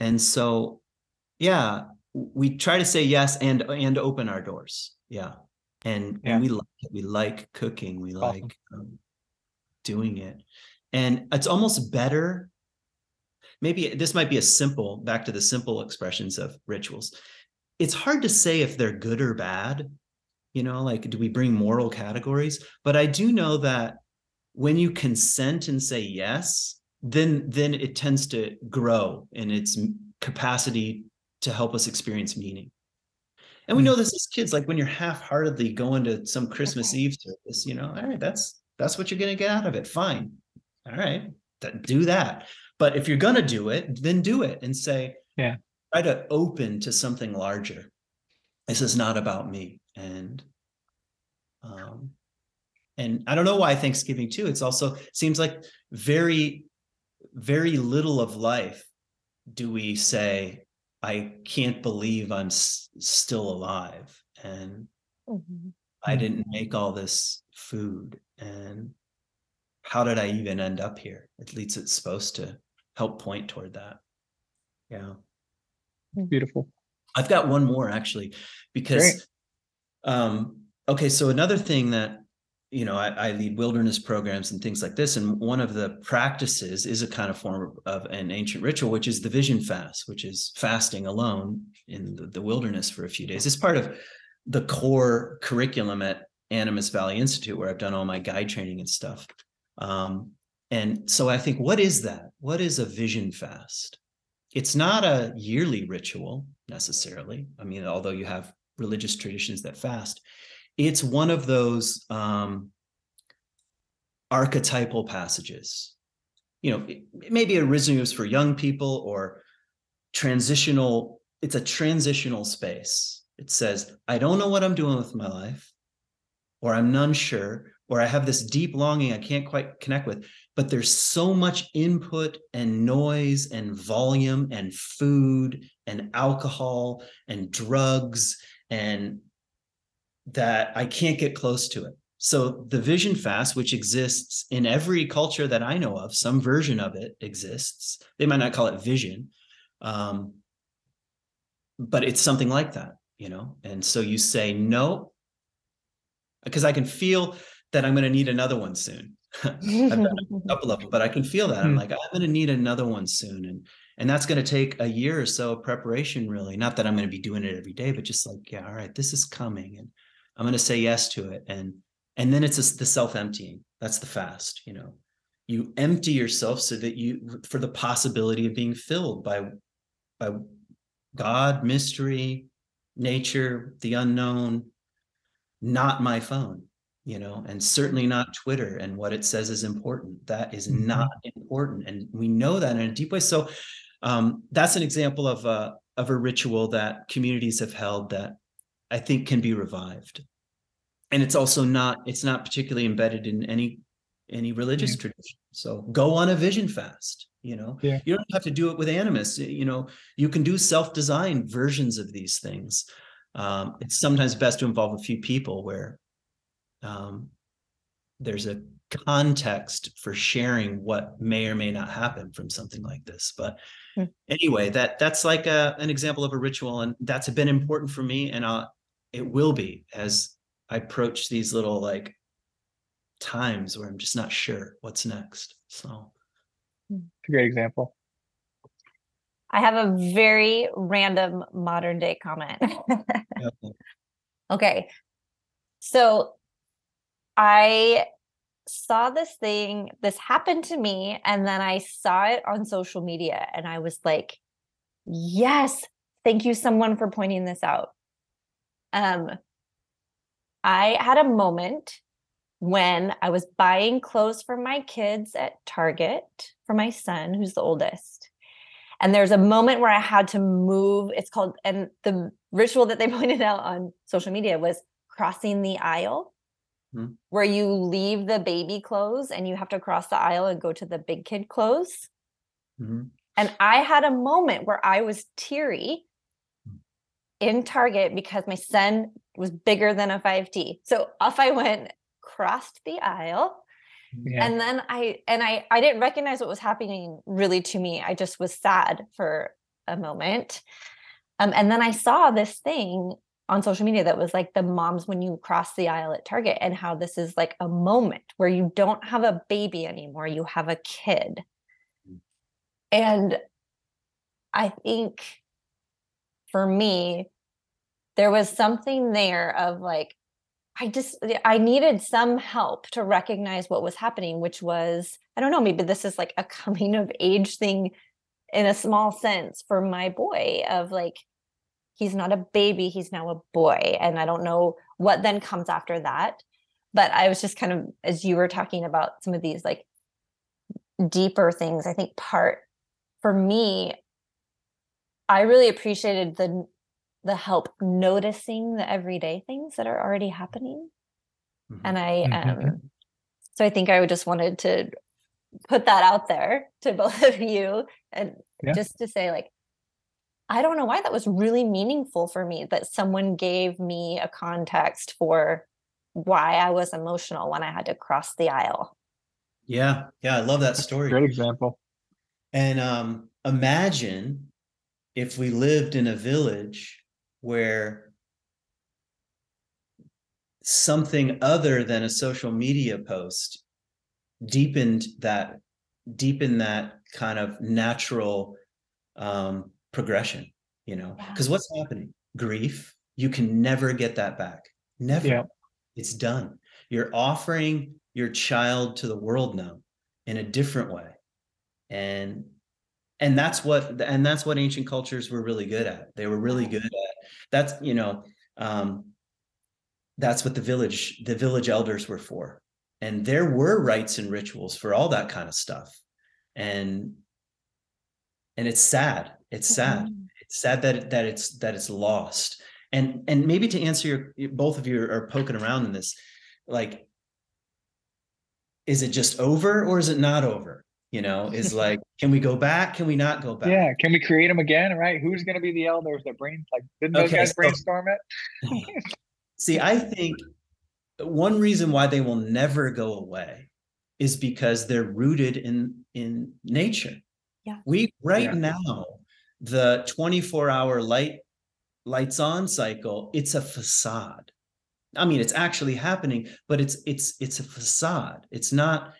and so yeah, we try to say yes and and open our doors. Yeah, and Yeah. we like it. We like cooking. We Awesome. like um, doing it, and it's almost better. Maybe this might be a simple back to the simple expressions of rituals it's hard to say if they're good or bad you know like do we bring moral categories but i do know that when you consent and say yes then then it tends to grow in its capacity to help us experience meaning and we know this as kids like when you're half-heartedly going to some christmas eve service you know all right that's that's what you're going to get out of it fine. All right th- do that. But if you're going to do it then do it and say Yeah. try to open to something larger. This is not about me. And um and i don't know why thanksgiving too it's also seems like very very little of life do we say i can't believe i'm s- still alive and Mhm. i didn't make all this food and how did i even end up here at least it's supposed to help point toward that yeah beautiful. I've got one more actually, because Great. um, okay, so another thing that you know, I, I lead wilderness programs and things like this, and one of the practices is a kind of form of an ancient ritual, which is the vision fast, which is fasting alone in the, the wilderness for a few days. It's part of the core curriculum at Animas Valley Institute, where I've done all my guide training and stuff. Um, and so I think, what is that? What is a vision fast? It's not a yearly ritual necessarily. I mean, although you have religious traditions that fast, it's one of those um, archetypal passages. You know, maybe originally it was for young people or transitional. It's a transitional space. It says, I don't know what I'm doing with my life, or I'm unsure, or I have this deep longing I can't quite connect with, but there's so much input and noise and volume and food and alcohol and drugs and that I can't get close to it. So the vision fast, which exists in every culture that I know of, some version of it exists. They might not call it vision, um, but it's something like that, you know. And so you say no, because I can feel that I'm going to need another one soon. [LAUGHS] I've done a [LAUGHS] couple of them, but I can feel that. I'm Hmm. like, I'm going to need another one soon, and and that's going to take a year or so of preparation. Really, not that I'm going to be doing it every day, but just like, yeah, all right, this is coming, and I'm going to say yes to it, and and then it's just the self emptying. That's the fast, you know. You empty yourself so that you for the possibility of being filled by by God, mystery, nature, the unknown, not my phone, you know, and certainly not Twitter and what it says is important. That is Mhm. not important. And we know that in a deep way. So um, that's an example of a of a ritual that communities have held that I think can be revived. And it's also not, it's not particularly embedded in any any religious yeah. tradition. So go on a vision fast. You know, yeah. you don't have to do it with Animas. You know, you can do self-designed versions of these things. Um, it's sometimes best to involve a few people where um, there's a context for sharing what may or may not happen from something like this but mm. anyway that that's like a, an example of a ritual and that's been important for me and uh, it will be as i approach these little like times where i'm just not sure what's next so. It's a great example. I have a very random modern day comment. [LAUGHS] Okay. So i saw this thing, this happened to me, and then I saw it on social media and I was like, yes, thank you, someone, for pointing this out. Um, I had a moment when I was buying clothes for my kids at Target for my son, who's the oldest. And there's a moment where I had to move. It's called, and the ritual that they [LAUGHS] pointed out on social media was crossing the aisle mm-hmm. where you leave the baby clothes and you have to cross the aisle and go to the big kid clothes. Mm-hmm. And I had a moment where I was teary. In Target because my son was bigger than a 5T. So off I went, crossed the aisle. Yeah. And then I and I I didn't recognize what was happening really to me. I just was sad for a moment. Um, and then I saw this thing on social media that was like the moms when you cross the aisle at Target and how this is like a moment where you don't have a baby anymore, you have a kid. Mm. And I think for me, there was something there of like, I just, eh, I needed some help to recognize what was happening, which was, I don't know, maybe this is like a coming of age thing in a small sense for my boy of like, he's not a baby he's now a boy and i don't know what then comes after that. But i was just kind of as you were talking about some of these like deeper things i think part for me i really appreciated the the help noticing the everyday things that are already happening mm-hmm. and i mm-hmm. um so i think i just wanted to put that out there to [LAUGHS] both of you and yeah. just to say like I don't know why that was really meaningful for me that someone gave me a context for why I was emotional when I had to cross the aisle. Yeah, yeah, I love that story. Great example. And um, imagine if we lived in a village where something other than a social media post deepened that deepened that kind of natural um, progression, you know, because what's happening? Grief, you can never get that back. Never. Yeah. It's done. You're offering your child to the world now in a different way. And and that's what and that's what ancient cultures were really good at. They were really good at that's, you know, um that's what the village the village elders were for. And there were rites and rituals for all that kind of stuff. And and it's sad it's sad mm-hmm. it's sad that that it's that it's lost and and maybe to answer your both of you are poking around in this like is it just over or is it not over you know is [LAUGHS] like can we go back? Can we not go back? Yeah can we create them again right? Who's going to be the elders that brain like didn't those okay, guys so, brainstorm it? [LAUGHS] See i think one reason why they will never go away is because they're rooted in in nature. Yeah. We right yeah. now the 24 hour light lights on cycle it's a facade. I mean it's actually happening but it's it's it's a facade. It's not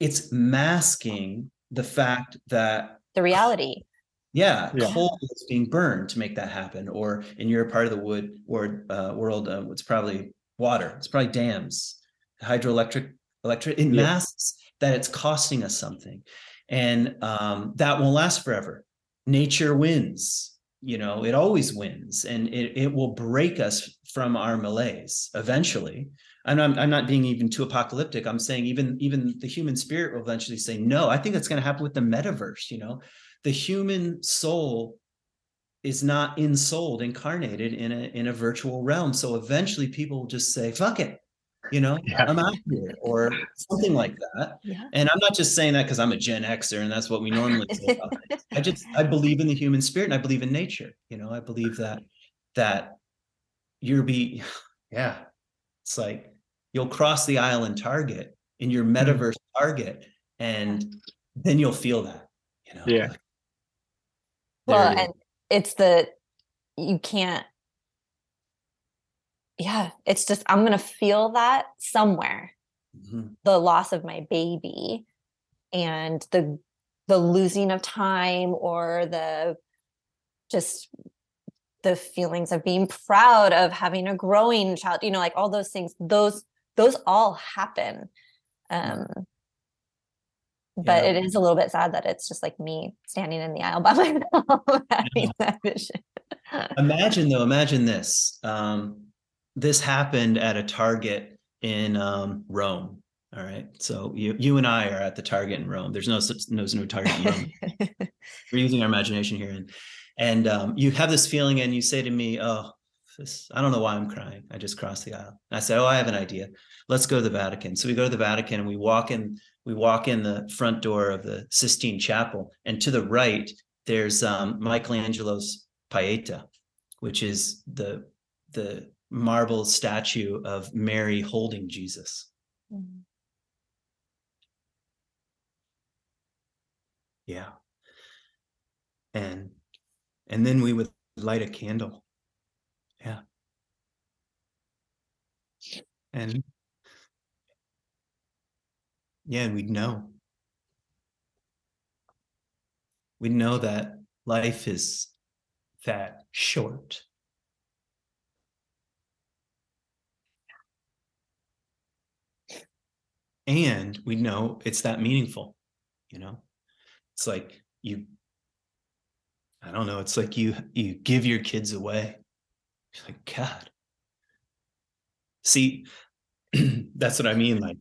it's masking the fact that the reality yeah, yeah. coal is being burned to make that happen or in your part of the wood or uh, world uh, it's probably water it's probably dams hydroelectric electric it yeah. masks that it's costing us something and um, that won't last forever nature wins you know it always wins and it, it will break us from our malaise eventually I'm not, I'm not being even too apocalyptic i'm saying even even the human spirit will eventually say no i think that's going to happen with the metaverse you know the human soul is not ensouled incarnated in a in a virtual realm so eventually people will just say fuck it you know, Yeah. I'm out here or something like that. Yeah. And I'm not just saying that because I'm a Gen Xer and that's what we normally say about. [LAUGHS] I just I believe in the human spirit and I believe in nature. You know, I believe that that you're be [SIGHS] yeah, it's like you'll cross the aisle in Target in your metaverse Target, and then you'll feel that, you know. Yeah. like, Well, it is. and it's the you can't. Yeah, it's just I'm gonna feel that somewhere. Mhm. The loss of my baby, and the the losing of time, or the just the feelings of being proud of having a growing child. You know, like all those things. Those those all happen. Um, but Yeah. it is a little bit sad that it's just like me standing in the aisle by [LAUGHS] myself [LAUGHS] having that vision. [LAUGHS] Imagine though, imagine this. Um, this happened at a Target in um, Rome. All right. So you you and I are at the Target in Rome. There's no no no Target in Rome. We're using our imagination here. And and um, you have this feeling and you say to me, Oh, this, I don't know why I'm crying. I just crossed the aisle. And I said, Oh, I have an idea. Let's go to the Vatican. So we go to the Vatican and we walk in, we walk in the front door of the Sistine Chapel. And to the right, there's um, Michelangelo's Pieta, which is the the marble statue of Mary holding Jesus. Mhm. Yeah. And and then we would light a candle. Yeah. And yeah, we'd know. We'd know that life is that short. And we know it's that meaningful, you know? It's like you I don't know, it's like you you give your kids away. You're like, God. See, [CLEARS THROAT] that's what I mean. Like,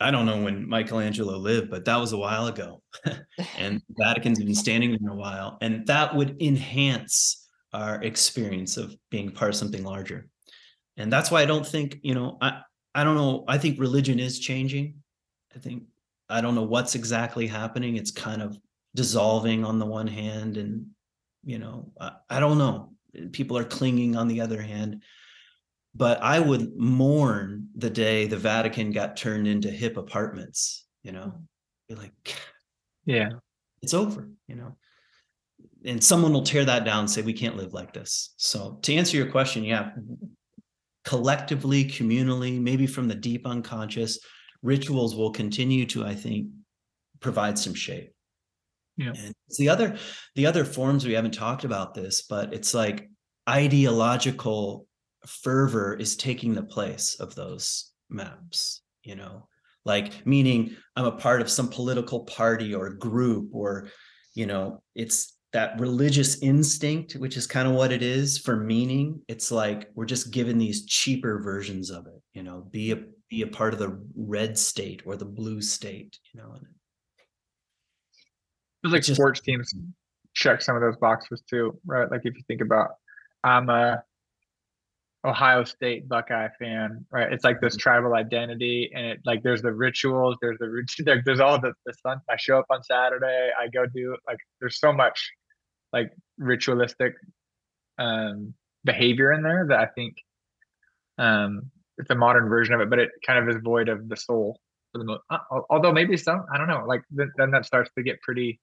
I don't know when Michelangelo lived, but that was a while ago. [LAUGHS] and [LAUGHS] Vatican's been standing there a while. And that would enhance our experience of being part of something larger. And that's why I don't think, you know, I, I don't know. I think religion is changing. I think I don't know what's exactly happening. It's kind of dissolving on the one hand, and you know, I, I don't know. People are clinging on the other hand. But I would mourn the day the Vatican got turned into hip apartments, you know. Mm. Be like, Yeah. it's over, you know. And someone will tear that down and say, we can't live like this. So to answer your question, yeah, collectively, communally, maybe from the deep unconscious, rituals will continue to, I think, provide some shape. Yeah. And it's the other the other forms we haven't talked about this, but it's like ideological fervor is taking the place of those maps, you know, like meaning I'm a part of some political party or group, or, you know, it's that religious instinct, which is kind of what it is for meaning. It's like we're just given these cheaper versions of it, you know, be a be a part of the red state or the blue state, you know. And Feels like It's just- sports teams check some of those boxes too, right? Like if you think about, I'm a Ohio State Buckeye fan, right? It's like this tribal identity, and it like there's the rituals, there's the routine, like [LAUGHS] there's all the the sun. I show up on Saturday, I go do like there's so much like ritualistic um behavior in there that I think um it's a modern version of it, but it kind of is void of the soul for the most. Although maybe some, I don't know, like then, then that starts to get pretty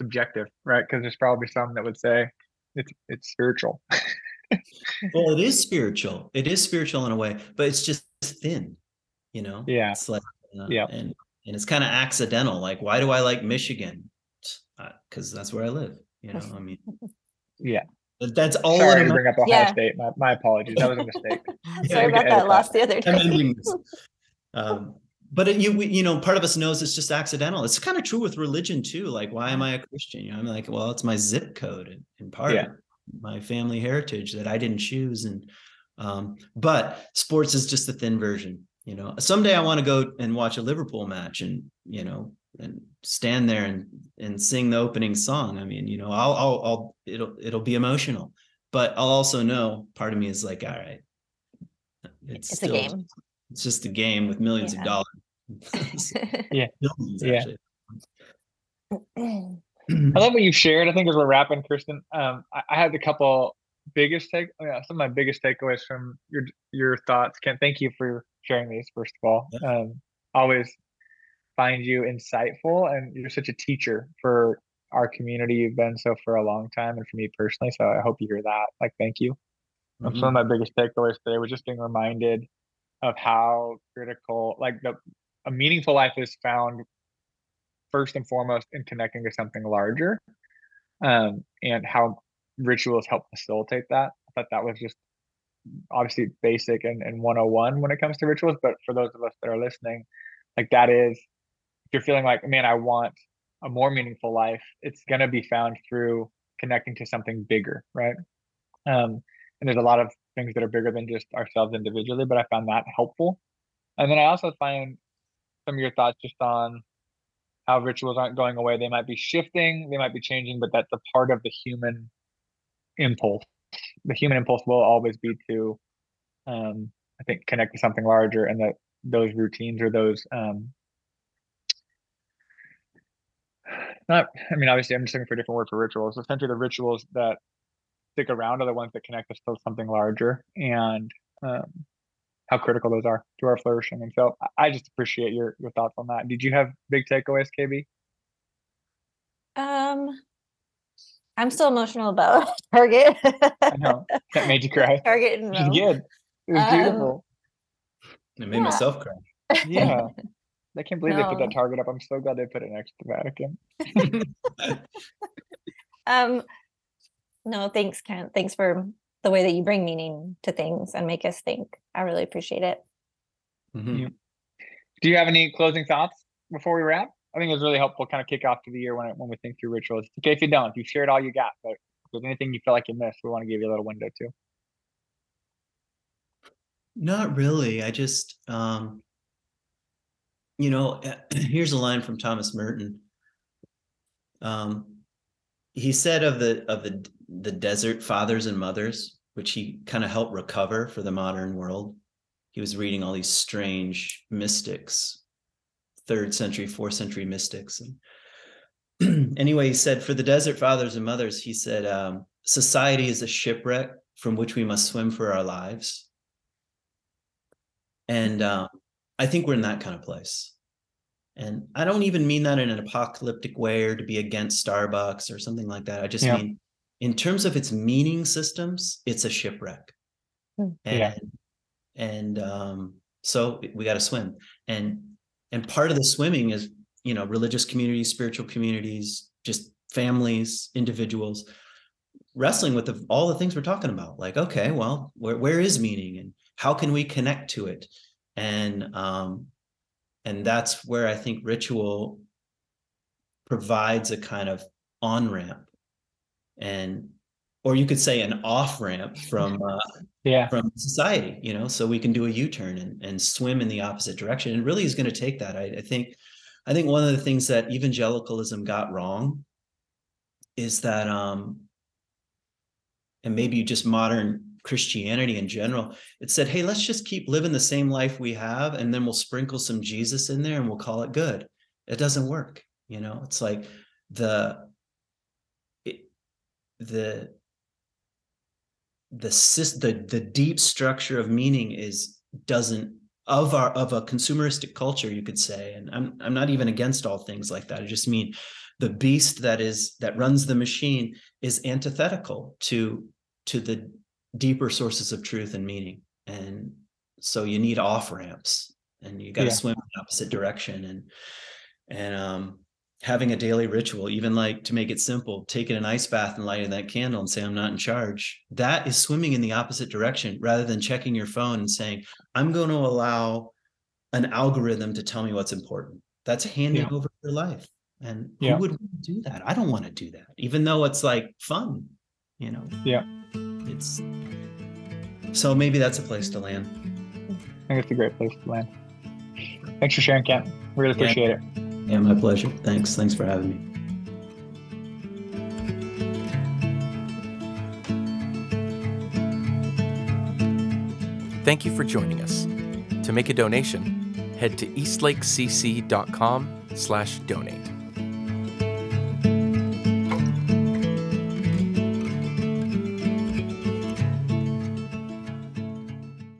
subjective, right? Because there's probably some that would say it's it's spiritual. [LAUGHS] well, it is spiritual. It is spiritual in a way, but it's just thin, you know. Yeah. It's like, uh, Yeah. and and it's kind of accidental. Like, why do I like Michigan? Because that's where I live. You know, I mean, [LAUGHS] Yeah. but that's all. Sorry it to bring up Ohio Yeah. State. My, my apologies. That was a mistake. [LAUGHS] [LAUGHS] Sorry we about can that that. loss the other I'm day. Um, but it, you we- you know, part of us knows it's just accidental. It's kind of true with religion too. Like, why am I a Christian? You know, I'm like, well, it's my zip code in, in part, Yeah. My family heritage that I didn't choose. And um, but sports is just a thin version. You know, someday I want to go and watch a Liverpool match and you know and stand there and and sing the opening song. I mean, you know, I'll I'll, I'll it'll it'll be emotional, but I'll also know part of me is like, all right, it's, it's still, a game. It's just a game with millions yeah. of dollars. [LAUGHS] [LAUGHS] yeah. Billions, yeah. [CLEARS THROAT] [CLEARS THROAT] [CLEARS THROAT] I love what you shared. I think as we're wrapping, Kristen, um, I, I had a couple biggest take, yeah, some of my biggest takeaways from your your thoughts. Ken, thank you for sharing these. First of all, yeah. um, always find you insightful, and you're such a teacher for our community. You've been so for a long time, and for me personally. So I hope you hear that. Like, thank you. Mm-hmm. Some of my biggest takeaways today was just being reminded of how critical, like the a meaningful life is found first and foremost in connecting to something larger, um, and how rituals help facilitate that. I thought that was just obviously basic and, and 101 when it comes to rituals, but for those of us that are listening, like that is if you're feeling like, man, I want a more meaningful life, it's gonna be found through connecting to something bigger, right? Um, and there's a lot of things that are bigger than just ourselves individually, but I found that helpful. And then I also find some of your thoughts just on how rituals aren't going away. They might be shifting, they might be changing, but that's a part of the human impulse. The human impulse will always be to, um, I think, connect to something larger, and that those routines or those um, not i mean obviously i'm just looking for a different word for rituals essentially the rituals that stick around are the ones that connect us to something larger and um, how critical those are to our flourishing and so i just appreciate your your thoughts on that did you have big takeaways kb um I'm still emotional about [LAUGHS] Target. I know that made you cry. Target and Rome. good. It was um, beautiful. It made yeah. myself cry. Yeah. I can't believe no. they put that Target up. I'm so glad they put it next to the Vatican. [LAUGHS] um, no, thanks, Kent. Thanks for the way that you bring meaning to things and make us think. I really appreciate it. Mm-hmm. Do you have any closing thoughts before we wrap? I think it was really helpful kind of kick off to the year when when we think through rituals. It's okay if you don't, if you shared all you got, but if there's anything you feel like you missed, we want to give you a little window too. Not really. I just um you know, [CLEARS THROAT] here's a line from Thomas Merton. Um he said of the of the the desert fathers and mothers, which he kind of helped recover for the modern world. He was reading all these strange mystics third century, fourth century mystics. And [CLEARS THROAT] anyway, he said, for the desert fathers and mothers, he said, um, society is a shipwreck from which we must swim for our lives. And uh, I think we're in that kind of place. And I don't even mean that in an apocalyptic way or to be against Starbucks or something like that. I just yeah. mean in terms of its meaning systems, it's a shipwreck. Hmm. And yeah. and um, so we got to swim. And and part of the swimming is you know religious communities spiritual communities just families individuals wrestling with the, all the things we're talking about like okay well where, where is meaning and how can we connect to it and um and that's where i think ritual provides a kind of on ramp and or you could say an off ramp from uh, yeah. from society you know so we can do a u-turn and, and swim in the opposite direction. And really is going to take that. I, I think i think one of the things that evangelicalism got wrong is that um and maybe just modern christianity in general it said hey let's just keep living the same life we have and then we'll sprinkle some jesus in there and we'll call it good. It doesn't work you know? It's like the the the the the deep structure of meaning is doesn't of our of a consumeristic culture you could say and i'm i'm not even against all things like that i just mean the beast that is that runs the machine is antithetical to to the deeper sources of truth and meaning and so you need off ramps and you got to yeah. swim in the opposite direction and and um having a daily ritual, even like to make it simple, taking an ice bath and lighting that candle and say, I'm not in charge, that is swimming in the opposite direction rather than checking your phone and saying, I'm going to allow an algorithm to tell me what's important. That's handing yeah. over your life. And who yeah. would do that? I don't want to do that, even though it's like fun, you know? Yeah. It's so maybe that's a place to land. I think it's a great place to land. Thanks for sharing, Kent. Really appreciate yeah. it. Yeah, my pleasure. Thanks. Thanks for having me. Thank you for joining us. To make a donation, head to eastlakecc.com slash donate.